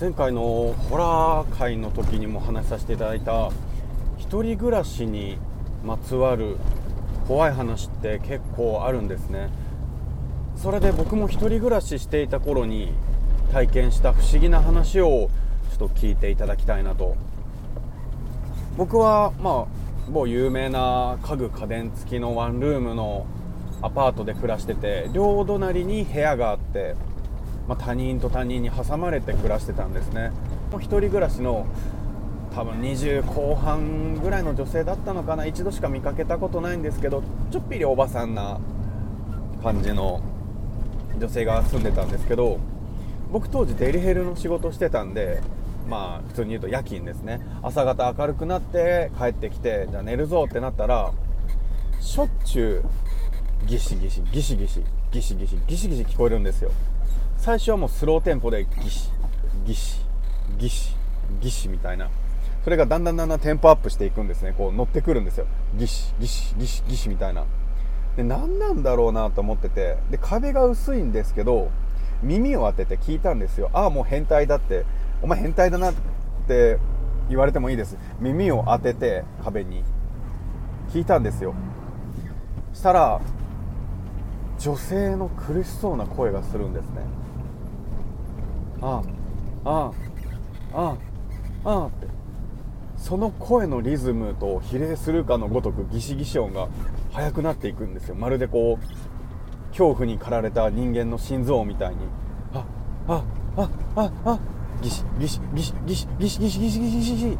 前回のホラー会の時にも話させていただいた一人暮らしにまつわる怖い話って結構あるんですね。それで僕も一人暮らししていた頃に体験した不思議な話をちょっと聞いていただきたいなと。僕はまあ某有名な家具家電付きのワンルームのアパートで暮らしてて両隣に部屋があって、まあ、他人と他人に挟まれて暮らしてたんですね。もう一人暮らしの多分20後半ぐらいの女性だったのかな。一度しか見かけたことないんですけどちょっぴりおばさんな感じの女性が住んでたんですけど僕当時デリヘルの仕事してたんでまあ普通に言うと夜勤ですね。朝方明るくなって帰ってきてじゃあ寝るぞってなったらしょっちゅうギシギシギシギシギシギシギシギシ聞こえるんですよ。最初はもうスローテンポでギシギシギシギシみたいな。それがだんだんだんだんテンポアップしていくんですね。こう乗ってくるんですよ。ギシギシギシギシみたいな。で何なんだろうなと思ってて。で壁が薄いんですけど耳を当てて聞いたんですよ。ああもう変態だって。お前変態だなって言われてもいいです。耳を当てて壁に聞いたんですよ。したら女性の苦しそうな声がするんですね。ああああああって。その声のリズムと比例するかのごとくギシギシ音が速くなっていくんですよ。まるでこう恐怖に駆られた人間の心臓みたいに。あああああギシギシギシギシギシギシギシギシギシギシ。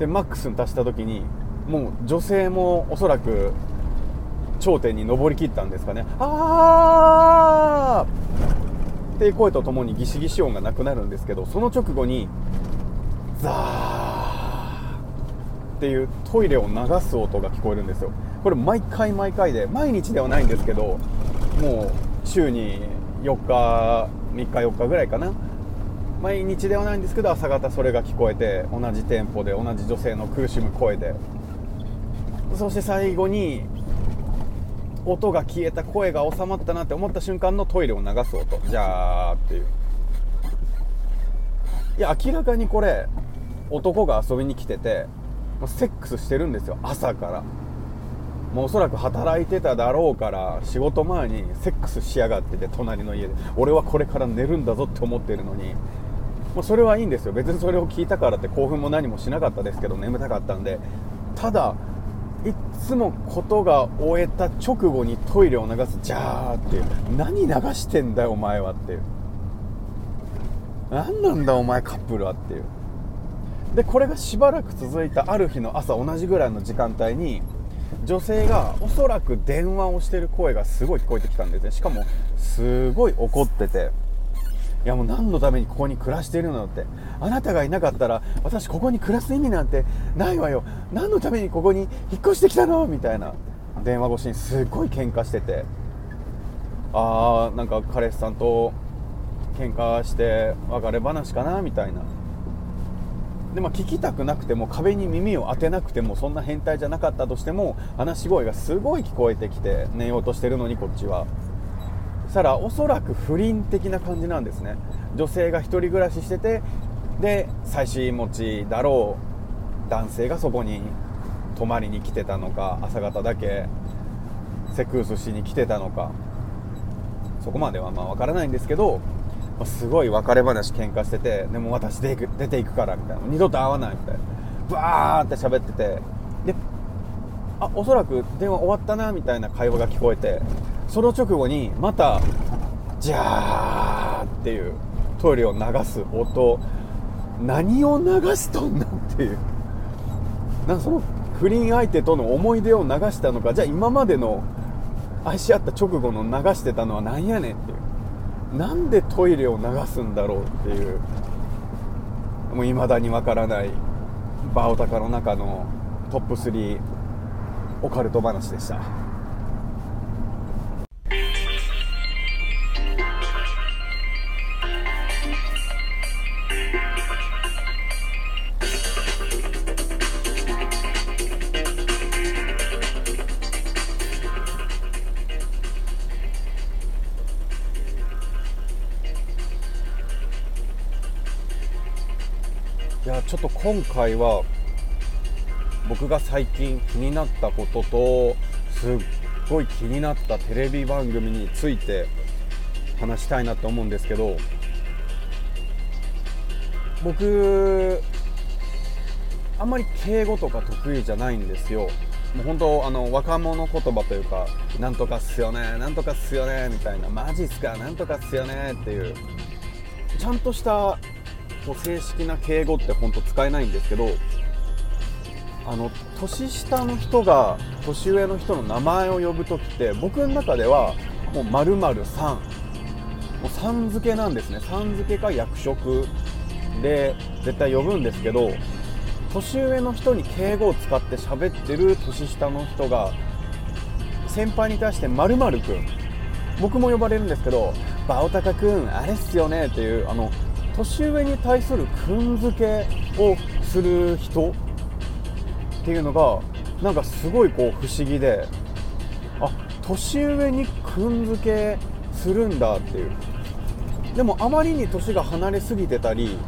でマックスに達した時にもう女性もおそらく頂点に上りきったんですかね。ああっていう声とともにギシギシ音がなくなるんですけどその直後にザーっていうトイレを流す音が聞こえるんですよ。これ毎回毎回で毎日ではないんですけどもう週に4日3日4日ぐらいかな。毎日ではないんですけど朝方それが聞こえて同じテンポで同じ女性の苦しむ声でそして最後に音が消えた声が収まったなって思った瞬間のトイレを流す音じゃーっていう。いや明らかにこれ男が遊びに来ててセックスしてるんですよ。朝から。もうおそらく働いてただろうから仕事前にセックスしやがってて隣の家で。俺はこれから寝るんだぞって思ってるのに。もうそれはいいんですよ。別にそれを聞いたからって興奮も何もしなかったですけど眠たかったんで。ただいつもことが終えた直後にトイレを流す。ジャーって何流してんだよお前はっていう。何なんだお前カップルはっていう。でこれがしばらく続いたある日の朝同じぐらいの時間帯に女性がおそらく電話をしてる声がすごい聞こえてきたんですね。しかもすごい怒ってて。いやもう何のためにここに暮らしているのって。あなたがいなかったら私ここに暮らす意味なんてないわよ。何のためにここに引っ越してきたの？みたいな。電話越しにすっごい喧嘩してて。あーなんか彼氏さんと喧嘩して別れ話かな？みたいな。でまあ、聞きたくなくても壁に耳を当てなくてもそんな変態じゃなかったとしても話し声がすごい聞こえてきて寝ようとしてるのにこっちは。そしたらおそらく不倫的な感じなんですね。女性が1人暮らししててで妻子持ちだろう男性がそこに泊まりに来てたのか朝方だけセクースしに来てたのか。そこまではまあ分からないんですけどすごい別れ話喧嘩しててでも私出出ていくからみたいな。二度と会わないみたいな。バーって喋ってて。であおそらく電話終わったなみたいな会話が聞こえてその直後にまたジャーっていうトイレを流す音何を流しとんなんていう。なんその不倫相手との思い出を流したのか。じゃあ今までの愛し合った直後の流してたのは何やねんっていう。なんでトイレを流すんだろうっていう。もう未だにわからない。バオタカの中のトップ3オカルト話でした。今回は僕が最近気になったこととすっごい気になったテレビ番組について話したいなと思うんですけど僕あんまり敬語とか得意じゃないんですよ。もう本当あの若者言葉というかなんとかっすよねなんとかっすよねみたいなマジっすかなんとかっすよねっていうちゃんとしたこう正式な敬語って本当使えないんですけどあの年下の人が年上の人の名前を呼ぶ時って僕の中ではもう〇〇さん。もうさん付けなんですね。さん付けか役職で絶対呼ぶんですけど年上の人に敬語を使って喋ってる年下の人が先輩に対して〇〇くん。僕も呼ばれるんですけどバオタカくんあれっすよねっていうあの年上に対するくん付けをする人っていうのがなんかすごいこう不思議であ年上にくん付けするんだっていう。でもあまりに年が離れすぎてたり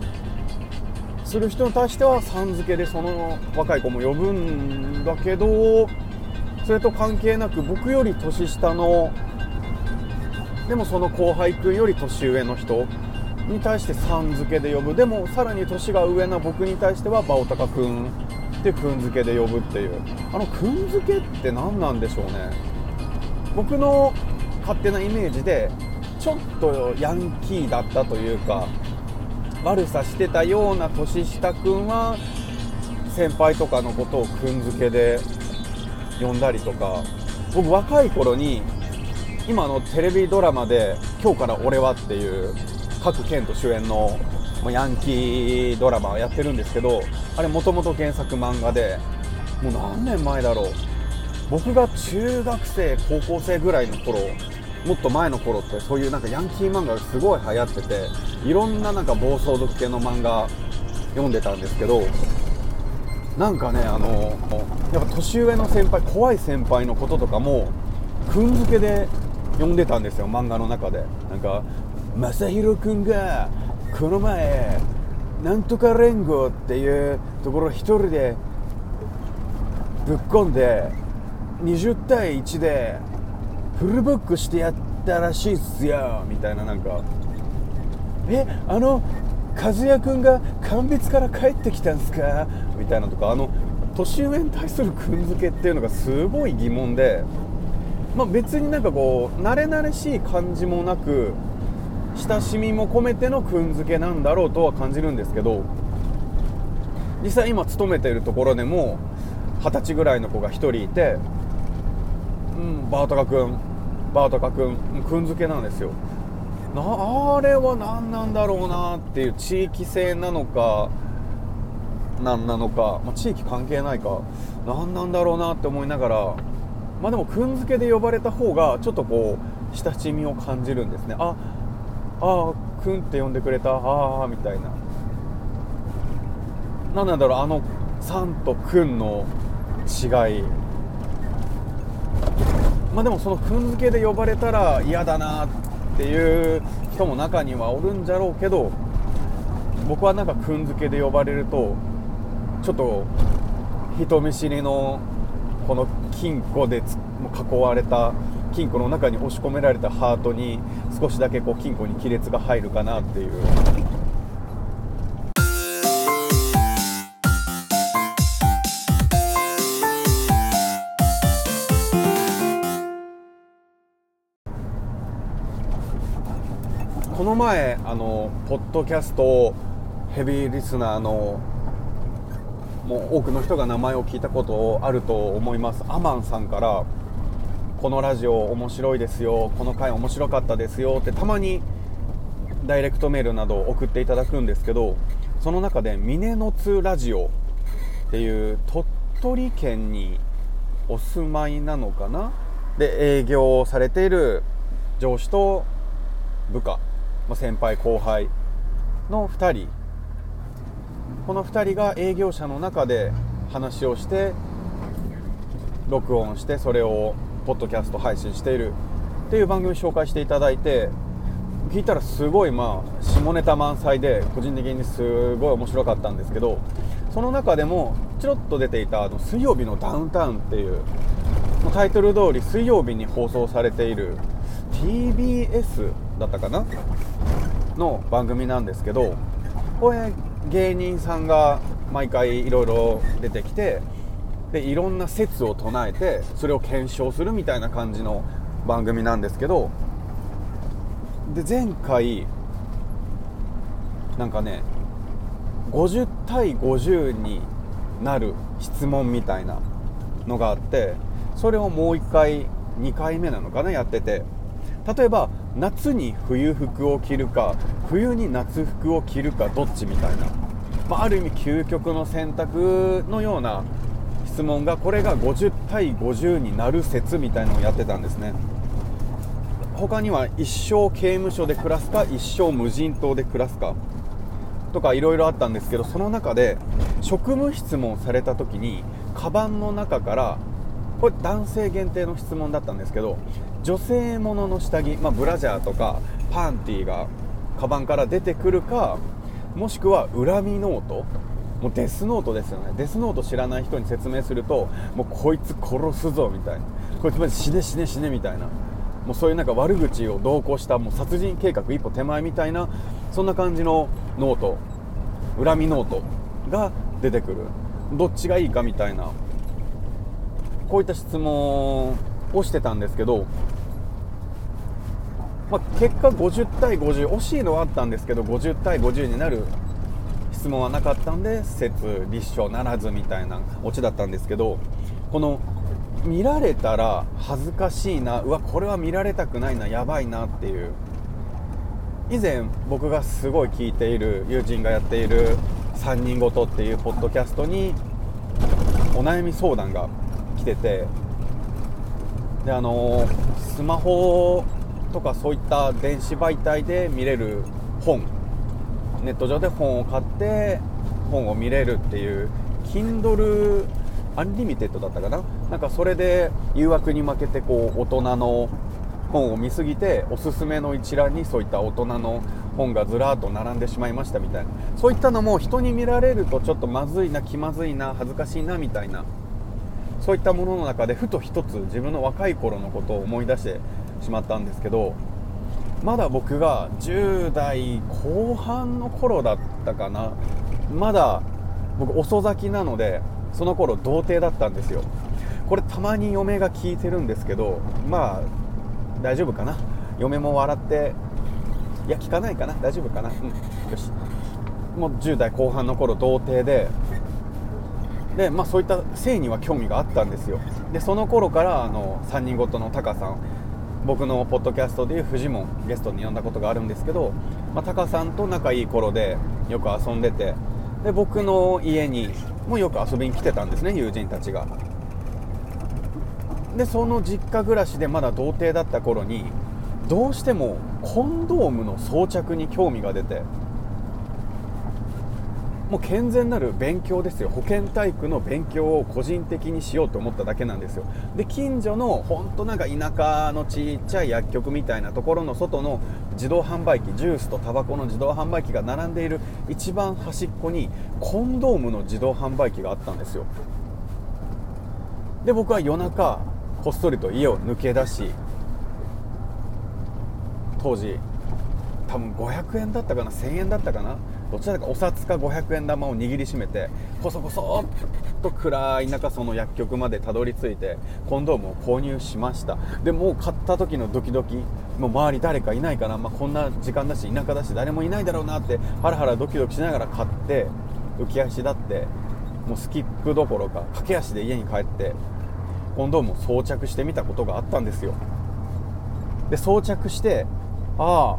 する人に対してはさん付けでその若い子も呼ぶんだけどそれと関係なく僕より年下のでもその後輩くんより年上の人に対してさん付けで呼ぶ。でもさらに年が上な僕に対してはバオタカくんってくん付けで呼ぶっていう。あのくん付けって何なんでしょうね。僕の勝手なイメージでちょっとヤンキーだったというか悪さしてたような年下くんは先輩とかのことをくん付けで呼んだりとか。僕若い頃に今のテレビドラマで「今日から俺は」っていう賀来賢人主演のヤンキードラマをやってるんですけどあれもともと原作漫画でもう何年前だろう。僕が中学生高校生ぐらいの頃もっと前の頃ってそういうなんかヤンキー漫画がすごい流行ってていろんななんか暴走族系の漫画読んでたんですけどなんかねあのやっぱ年上の先輩怖い先輩のこととかもくんづけで読んでたんですよ漫画の中で。なんか正宏君がこの前なんとか連合っていうところ一人でぶっ込んで20対1でフルボックしてやったらしいっすよみたいななんか。えあの和也君が鑑別から帰ってきたんすか？みたいなとかあの年上に対するくんづけっていうのがすごい疑問で、まあ、別になんかこう慣れ慣れしい感じもなく親しみも込めてのくんづけなんだろうとは感じるんですけど実際今勤めているところでも二十歳ぐらいの子が1人いて「うんバートカ君バートカ君くんづけなんですよ。なあれは何なんだろうなっていう地域性なのか何なのか、まあ、地域関係ないか何なんだろうなって思いながらまあでもくんづけで呼ばれた方がちょっとこう親しみを感じるんですね。あああくんって呼んでくれた。ああみたいな。何なんだろうあの「さん」と「くん」の違い。まあでもそのくんづけで呼ばれたら嫌だなっていう人も中にはおるんじゃろうけど僕はなんかくんづけで呼ばれるとちょっと人見知りのこの金庫で囲われた金庫の中に押し込められたハートに少しだけこう金庫に亀裂が入るかなっていう。この前あのポッドキャストヘビーリスナーのもう多くの人が名前を聞いたことあると思います。アマンさんからこのラジオ面白いですよこの回面白かったですよってたまにダイレクトメールなど送っていただくんですけどその中で峰の津ラジオっていう鳥取県にお住まいなのかなで営業をされている上司と部下先輩後輩の2人。この2人が営業者の中で話をして録音してそれをポッドキャスト配信しているっていう番組紹介していただいて聞いたらすごいまあ下ネタ満載で個人的にすごい面白かったんですけどその中でもちょっと出ていたあの水曜日のダウンタウンっていうタイトル通り水曜日に放送されている TBS だったかな？の番組なんですけどこれ芸人さんが毎回いろいろ出てきてでいろんな説を唱えてそれを検証するみたいな感じの番組なんですけどで前回なんかね50対50になる質問みたいなのがあってそれをもう1回2回目なのかなやってて。例えば夏に冬服を着るか冬に夏服を着るかどっちみたいな、まあ、ある意味究極の選択のような質問がこれが50対50になる説みたいのをやってたんですね。他には一生刑務所で暮らすか一生無人島で暮らすかとかいろいろあったんですけどその中で職務質問された時にカバンの中からこれ男性限定の質問だったんですけど女性ものの下着、まあ、ブラジャーとかパンティーがカバンから出てくるかもしくは恨みノートもうデスノートですよね。デスノート知らない人に説明するともうこいつ殺すぞみたいな。こいつマジ死ね死ね死ねみたいな。もうそういうなんか悪口をどうこうしたもう殺人計画一歩手前みたいなそんな感じのノート。恨みノートが出てくる。どっちがいいかみたいな。こういった質問をしてたんですけど、まあ、結果50対50惜しいのはあったんですけど50対50になる質問はなかったんで説立証ならずみたいなオチだったんですけどこの見られたら恥ずかしいなうわこれは見られたくないなやばいなっていう。以前僕がすごい聞いている友人がやっている「3人ごと」っていうポッドキャストにお悩み相談が来ててであのスマホとかそういった電子媒体で見れる本ネット上で本を買って本を見れるっていう Kindle アンリミテッドだったかな？なんかそれで誘惑に負けてこう大人の本を見すぎておすすめの一覧にそういった大人の本がずらっと並んでしまいましたみたいな。そういったのも人に見られるとちょっとまずいな気まずいな恥ずかしいなみたいな。そういったものの中でふと一つ自分の若い頃のことを思い出してしまったんですけどまだ僕が10代後半の頃だったかな。まだ僕遅咲きなのでその頃童貞だったんですよ。これたまに嫁が聞いてるんですけどまあ大丈夫かな。嫁も笑っていや聞かないかな。大丈夫かな。うん。よし。もう10代後半の頃童貞でで、まあ、そういった性には興味があったんですよ。でその頃からあの3人ごとのタカさん僕のポッドキャストでいうフジモンゲストに呼んだことがあるんですけど、まあ、タカさんと仲いい頃でよく遊んでてで僕の家にもよく遊びに来てたんですね友人たちが。でその実家暮らしでまだ童貞だった頃にどうしてもコンドームの装着に興味が出てもう健全なる勉強ですよ。保健体育の勉強を個人的にしようと思っただけなんですよ。で近所の本当なんか田舎のちっちゃい薬局みたいなところの外の自動販売機ジュースとタバコの自動販売機が並んでいる一番端っこにコンドームの自動販売機があったんですよ。で僕は夜中こっそりと家を抜け出し当時多分500円だったかな1000円だったかな。どちらかお札か500円玉を握りしめてこそこそっと暗い中その薬局までたどり着いてコンドームを購入しました。でもう買った時のドキドキもう周り誰かいないかな、まあ、こんな時間だし田舎だし誰もいないだろうなってハラハラドキドキしながら買って浮き足立ってもうスキップどころか駆け足で家に帰ってコンドームを装着してみたことがあったんですよ。で装着してああ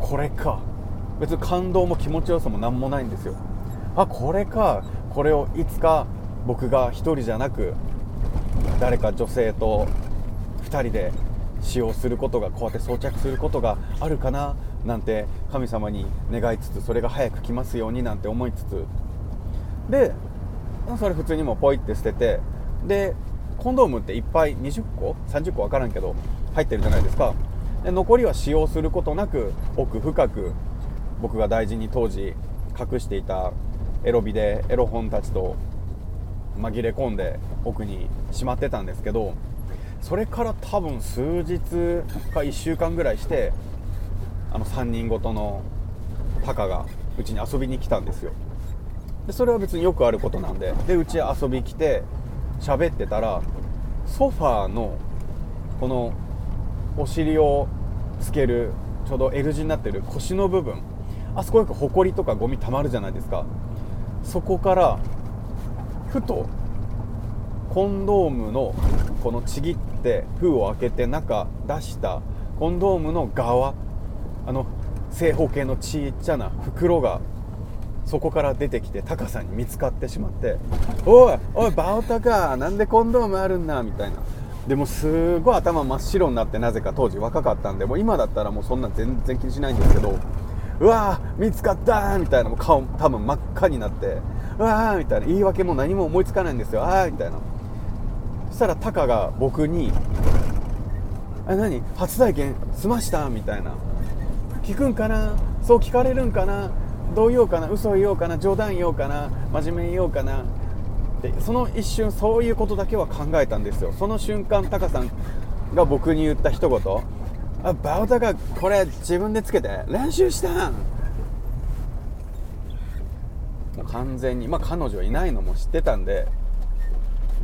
これか。別に感動も気持ちよさも何もないんですよ。あこれかこれをいつか僕が1人じゃなく誰か女性と2人で使用することがこうやって装着することがあるかななんて神様に願いつつそれが早く来ますようになんて思いつつ。でそれ普通にもポイって捨ててでコンドームっていっぱい20個？30個分からんけど入ってるじゃないですか。で残りは使用することなく奥深く僕が大事に当時隠していたエロビでエロ本たちと紛れ込んで奥にしまってたんですけどそれから多分数日か1週間ぐらいしてあの3人ごとのタカがうちに遊びに来たんですよ。でそれは別によくあることなんででうち遊び来て喋ってたらソファーのこのお尻をつけるちょうど L 字になってる腰の部分あそこよくほこりとかゴミたまるじゃないですか。そこからふとコンドームのこのちぎって封を開けて中出したコンドームの側あの正方形のちっちゃな袋がそこから出てきてタカさに見つかってしまって「おいおいバオタカなんでコンドームあるんだ」みたいな。でもすごい頭真っ白になってなぜか当時若かったんでもう今だったらもうそんな全然気にしないんですけどうわー見つかったみたいなもう顔多分真っ赤になってうわーみたいな言い訳も何も思いつかないんですよ。あーみたいな。そしたらタカが僕に「あ何？初体験済ました?」みたいな。聞くんかな？そう聞かれるんかな？どう言おうかな？嘘言おうかな？冗談言おうかな？真面目言おうかな？でその一瞬そういうことだけは考えたんですよ。その瞬間タカさんが僕に言った一言。あバオタカこれ自分でつけて。練習したん。もう完全に。まあ彼女いないのも知ってたんで。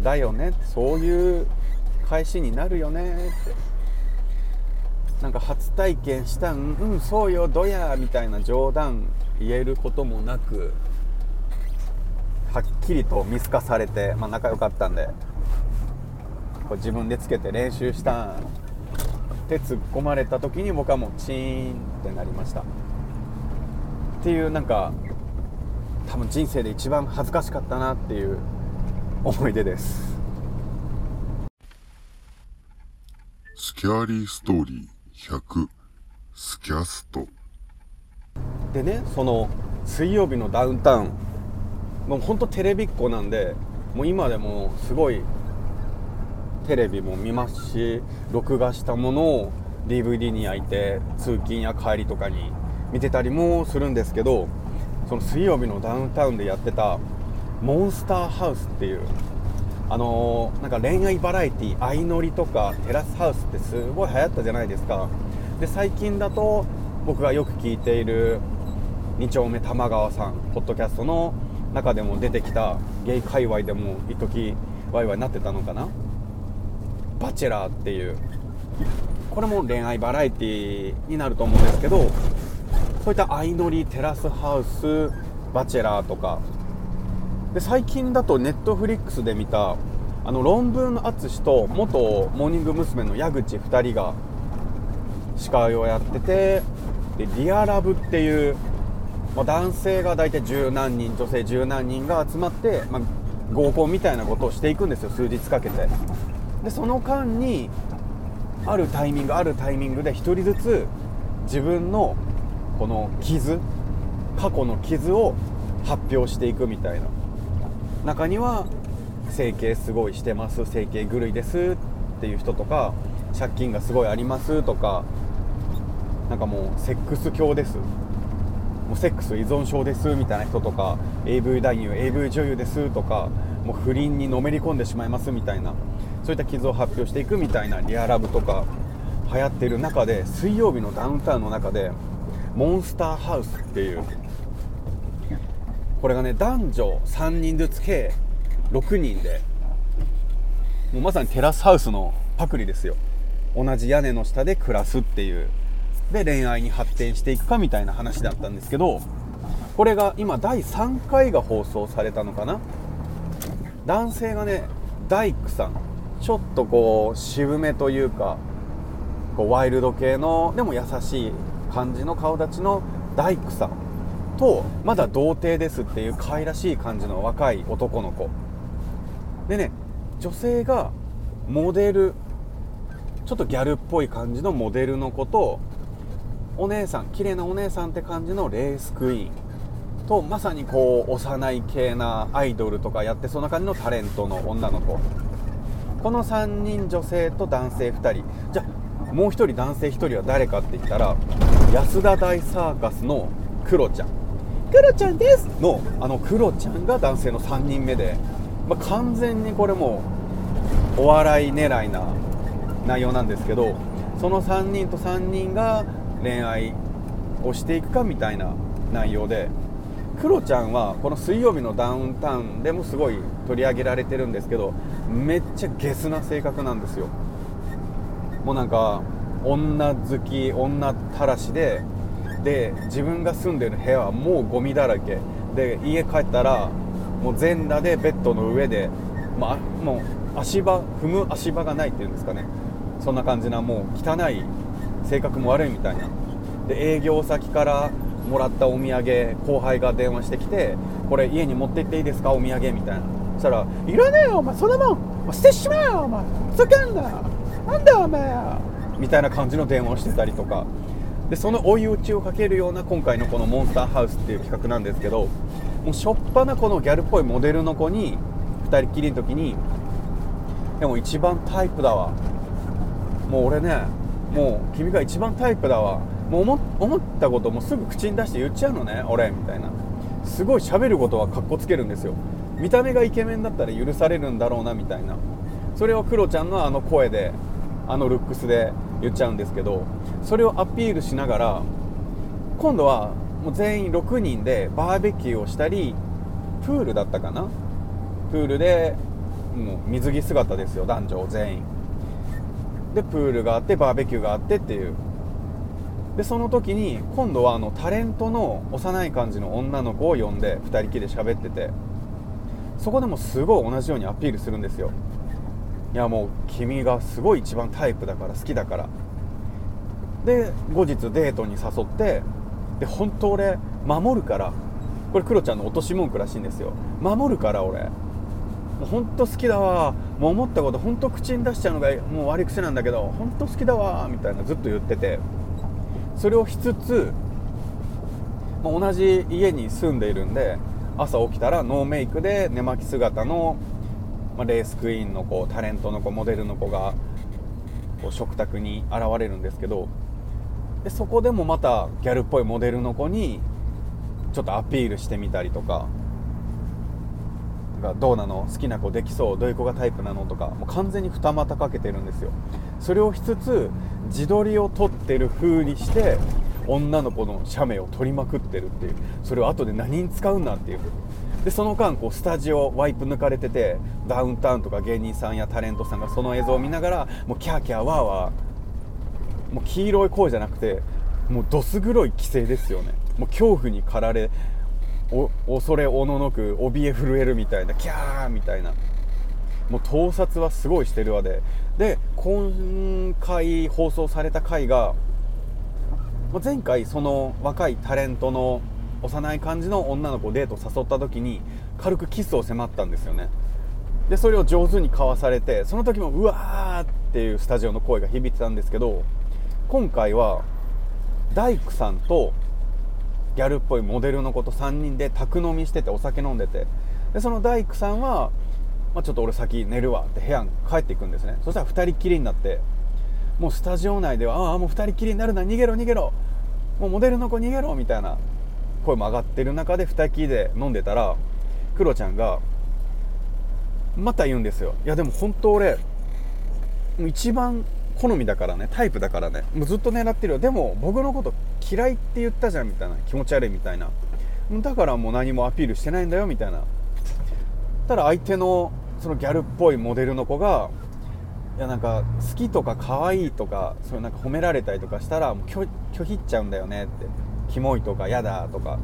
だよね。そういう返しになるよね。ってなんか初体験したん。うんそうよ。どやみたいな冗談。言えることもなく。はっきりと見透かされて、まあ、仲良かったんで。これ自分でつけて練習したん。って突っ込まれた時に僕はもうチーンってなりました。っていうなんか多分人生で一番恥ずかしかったなっていう思い出です。スキャーリーストーリー。100スキャスト。でねその水曜日のダウンタウン。もうほんとテレビっ子なんでもう今でもすごいテレビも見ますし録画したものを DVD に焼いて通勤や帰りとかに見てたりもするんですけどその水曜日のダウンタウンでやってた「モンスターハウス」っていうあのーなんか恋愛バラエティ相乗りとかテラスハウスってすごい流行ったじゃないですか。で最近だと僕がよく聞いている2丁目玉川さんポッドキャストの中でも出てきたゲイ界隈でも一時ワイワイになってたのかな。バチェラーっていう。これも恋愛バラエティになると思うんですけどそういった相乗りテラスハウスバチェラーとか。で最近だとネットフリックスで見たあの論文淳と元モーニング娘。の矢口2人が司会をやっててでリアラブっていう、まあ、男性が大体十何人女性十何人が集まって、まあ、合コンみたいなことをしていくんですよ数日かけて。でその間にあるタイミングあるタイミングで1人ずつ自分のこの傷過去の傷を発表していくみたいな。中には整形すごいしてます整形狂いですっていう人とか借金がすごいありますとかなんかもうセックス狂です。もうセックス依存症ですみたいな人とか AV 男優 AV 女優ですとかもう不倫にのめり込んでしまいますみたいな。そういった傷を発表していくみたいなリアラブとか流行ってる中で水曜日のダウンタウンの中でモンスターハウスっていうこれがね男女3人ずつ計6人でもうまさにテラスハウスのパクリですよ。同じ屋根の下で暮らすっていうで恋愛に発展していくかみたいな話だったんですけどこれが今第3回が放送されたのかな。男性がね大工さん。ちょっとこう渋めというかこうワイルド系のでも優しい感じの顔立ちの大工さんとまだ童貞ですっていう可愛らしい感じの若い男の子。でね女性がモデルちょっとギャルっぽい感じのモデルの子とお姉さん綺麗なお姉さんって感じのレースクイーン。とまさにこう幼い系なアイドルとかやってそんな感じのタレントの女の子。この3人女性と男性2人。じゃあもう一人男性一人は誰かって言ったら安田大サーカスのクロちゃん。クロちゃんです！のあのクロちゃんが男性の3人目で、まあ、完全にこれもお笑い狙いな内容なんですけどその3人と3人が恋愛をしていくかみたいな内容でクロちゃんはこの水曜日のダウンタウンでもすごい取り上げられてるんですけどめっちゃゲスな性格なんですよ。もうなんか女好き女たらしでで自分が住んでる部屋はもうゴミだらけ。で家帰ったらもう全裸でベッドの上で、まあ、もう足場踏む足場がないっていうんですかね。そんな感じなもう汚い性格も悪いみたいな。で営業先からもらったお土産後輩が電話してきてこれ家に持って行っていいですか？お土産みたいな。そしたら「いらねえよお前そんなもん。捨てしまえよお前。ふざけんななんだお前みたいな感じの電話をしてたりとか。でその追い打ちをかけるような今回のこの「モンスターハウス」っていう企画なんですけどもうしょっぱなこのギャルっぽいモデルの子に2人っきりの時にでも一番タイプだわ。もう俺ねもう君が一番タイプだわ。もう思ったこともすぐ口に出して言っちゃうのね。俺みたいな。すごい喋ることはかっこつけるんですよ。見た目がイケメンだったら許されるんだろうなみたいな。それをクロちゃんのあの声であのルックスで言っちゃうんですけどそれをアピールしながら今度はもう全員6人でバーベキューをしたりプールだったかな。プールでもう水着姿ですよ男女全員。でプールがあってバーベキューがあってっていう。でその時に今度はあのタレントの幼い感じの女の子を呼んで2人きりで喋っててそこでもすごい同じようにアピールするんですよ。いやもう君がすごい一番タイプだから好きだから。で後日デートに誘ってで本当俺守るからこれクロちゃんの落とし文句らしいんですよ。守るから俺。もう本当好きだわ。もう思ったこと本当口に出しちゃうのがもう悪い癖なんだけど本当好きだわみたいなずっと言ってて。それをしつつ、まあ、同じ家に住んでいるんで朝起きたらノーメイクで寝巻き姿の、まあ、レースクイーンの子タレントの子モデルの子がこう食卓に現れるんですけどでそこでもまたギャルっぽいモデルの子にちょっとアピールしてみたりとかがどうなの？好きな子できそう？どういう子がタイプなの？とかもう完全に二股かけてるんですよ。それをしつつ自撮りを撮ってる風にして女の子の写メを撮りまくってるっていう。それを後で何に使うんだっていう。でその間こうスタジオワイプ抜かれててダウンタウンとか芸人さんやタレントさんがその映像を見ながらもうキャーキャーワーワーもう黄色い声じゃなくてもうどす黒い規制ですよね。もう恐怖に駆られ恐れおののく怯え震えるみたいなキャーみたいな。もう盗撮はすごいしてるわで。で今回放送された回が前回その若いタレントの幼い感じの女の子をデート誘った時に軽くキスを迫ったんですよね。でそれを上手にかわされてその時もうわーっていうスタジオの声が響いてたんですけど今回は大工さんとギャルっぽいモデルの子と3人で宅飲みしててお酒飲んでて。でその大工さんは、まあ、ちょっと俺先寝るわって部屋に帰っていくんですね。そしたら2人きりになってもうスタジオ内ではああもう2人きりになるな逃げろ逃げろ。もうモデルの子逃げろみたいな声も上がってる中で2人きりで飲んでたらクロちゃんがまた言うんですよ。いやでも本当俺一番好みだからねタイプだからねもうずっと狙ってるよ。でも僕のこと嫌いって言ったじゃんみたいな気持ち悪いみたいな。だからもう何もアピールしてないんだよみたいな。ただ相手のそのギャルっぽいモデルの子がいやなんか好きとか可愛いとかそういうなんか褒められたりとかしたらもう拒否っちゃうんだよねって。キモいとか嫌だとか。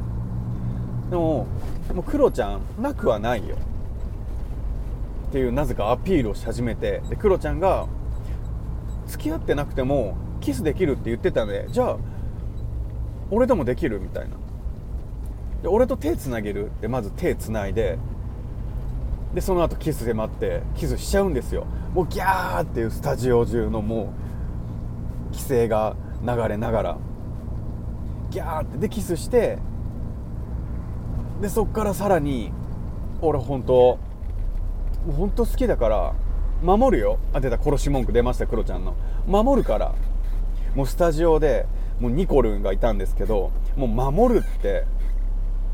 でももうクロちゃんなくはないよ。っていうなぜかアピールをし始めて。でクロちゃんが付き合ってなくてもキスできるって言ってたんでじゃあ俺ともできるみたいな。で俺と手つなげるってまず手つないででその後キス迫ってキスしちゃうんですよ。もうギャーっていうスタジオ中のもう規制が流れながら。ギャーってでキスしてでそっからさらに俺本当もう本当好きだから守るよ。あ出た殺し文句出ましたクロちゃんの。守るから。もうスタジオでもうニコルンがいたんですけどもう守るって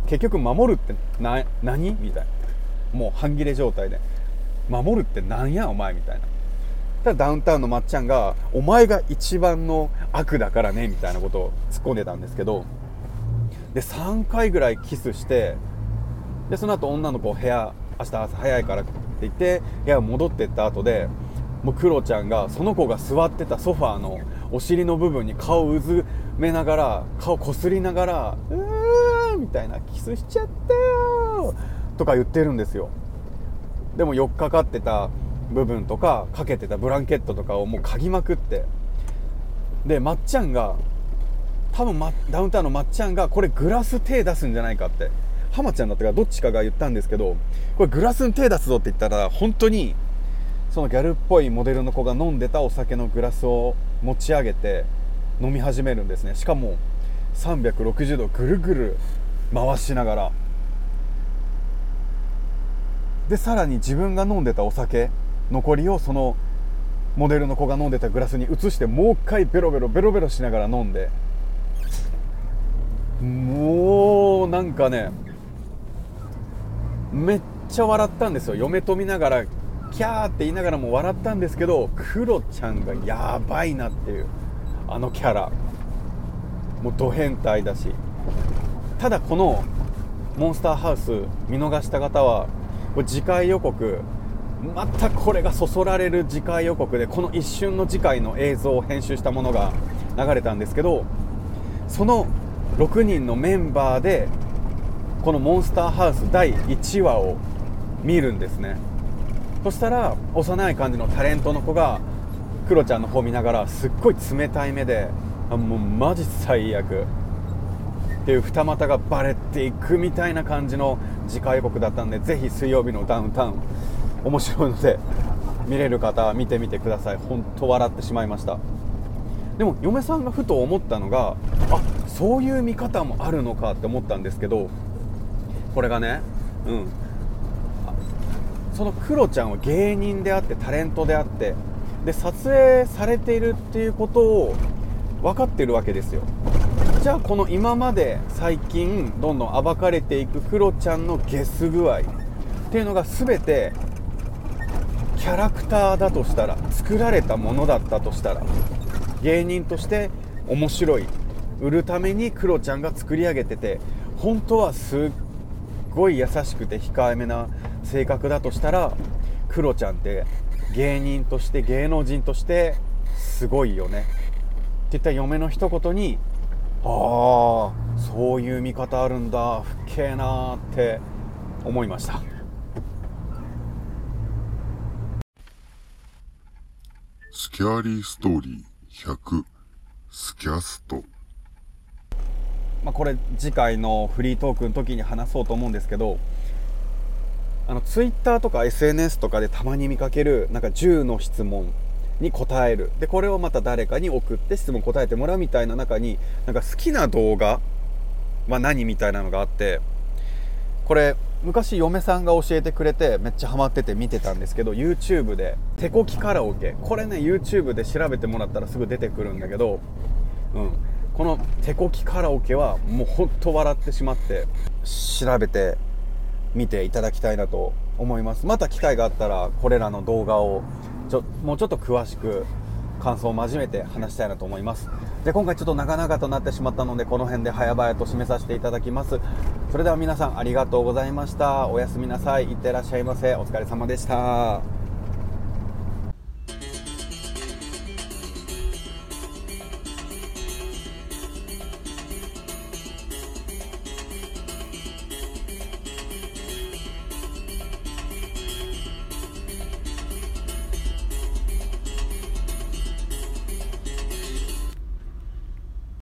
結局守るってな何？みたいな。もう半切れ状態で守るってなんやお前みたいな。ただダウンタウンのまっちゃんがお前が一番の悪だからねみたいなことを突っ込んでたんですけどで3回ぐらいキスしてでその後女の子部屋明日朝早いからって言って部屋戻ってった後でもうクロちゃんがその子が座ってたソファーのお尻の部分に顔をうずめながら顔こすりながら「うー」みたいな「キスしちゃったよ」とか言ってるんですよ。でも4日かかってた部分とかかけてたブランケットとかをもう嗅ぎまくって。でまっちゃんが多分、ま、ダウンタウンのまっちゃんがこれグラス手出すんじゃないかって。浜ちゃんだったかどっちかが言ったんですけどこれグラスに手出すぞって言ったら本当にそのギャルっぽいモデルの子が飲んでたお酒のグラスを持ち上げて飲み始めるんですね。しかも360度ぐるぐる回しながら。でさらに自分が飲んでたお酒残りをそのモデルの子が飲んでたグラスに移してもう一回ベロベロベロベロしながら飲んで。もうなんかねめっちゃ笑ったんですよ。嫁と見ながらキャーって言いながらも笑ったんですけどクロちゃんがやばいなっていうあのキャラ。もうド変態だし。ただこのモンスターハウス見逃した方はこれ次回予告。またこれがそそられる次回予告でこの一瞬の次回の映像を編集したものが流れたんですけどその6人のメンバーでこのモンスターハウス第1話を見るんですね。そしたら幼い感じのタレントの子がクロちゃんの方見ながらすっごい冷たい目であもうマジ最悪。っていう二股がバレていくみたいな感じの次回予告だったんでぜひ水曜日のダウンタウン面白いので見れる方は見てみてください。本当笑ってしまいました。でも嫁さんがふと思ったのがあそういう見方もあるのかって思ったんですけどこれがねうん。そのクロちゃんは芸人であってタレントであってで撮影されているっていうことを分かってるわけですよ。じゃあこの今まで最近どんどん暴かれていくクロちゃんのゲス具合っていうのが全てキャラクターだとしたら作られたものだったとしたら芸人として面白い売るためにクロちゃんが作り上げてて本当はすっごい優しくて控えめな性格だとしたらクロちゃんって芸人として芸能人としてすごいよねって言った嫁の一言にああそういう見方あるんだ。ふっけえなーって思いました。スキャーリーストーリー100スキャスト。まあ、これ次回のフリートークの時に話そうと思うんですけどあのツイッターとか SNS とかでたまに見かけるなんか10の質問に答える。でこれをまた誰かに送って質問答えてもらうみたいな中になんか好きな動画は何みたいなのがあってこれ昔嫁さんが教えてくれてめっちゃハマってて見てたんですけど YouTube で手こきカラオケ。これね YouTube で調べてもらったらすぐ出てくるんだけど、うん、この手こきカラオケはもうほんと笑ってしまって調べて見ていただきたいなと思います。また機会があったらこれらの動画をちょもうちょっと詳しく感想を交えて話したいなと思います。で今回ちょっと長々となってしまったのでこの辺で早々と締めさせていただきます。それでは皆さんありがとうございました。おやすみなさい。いってらっしゃいませ。お疲れ様でした。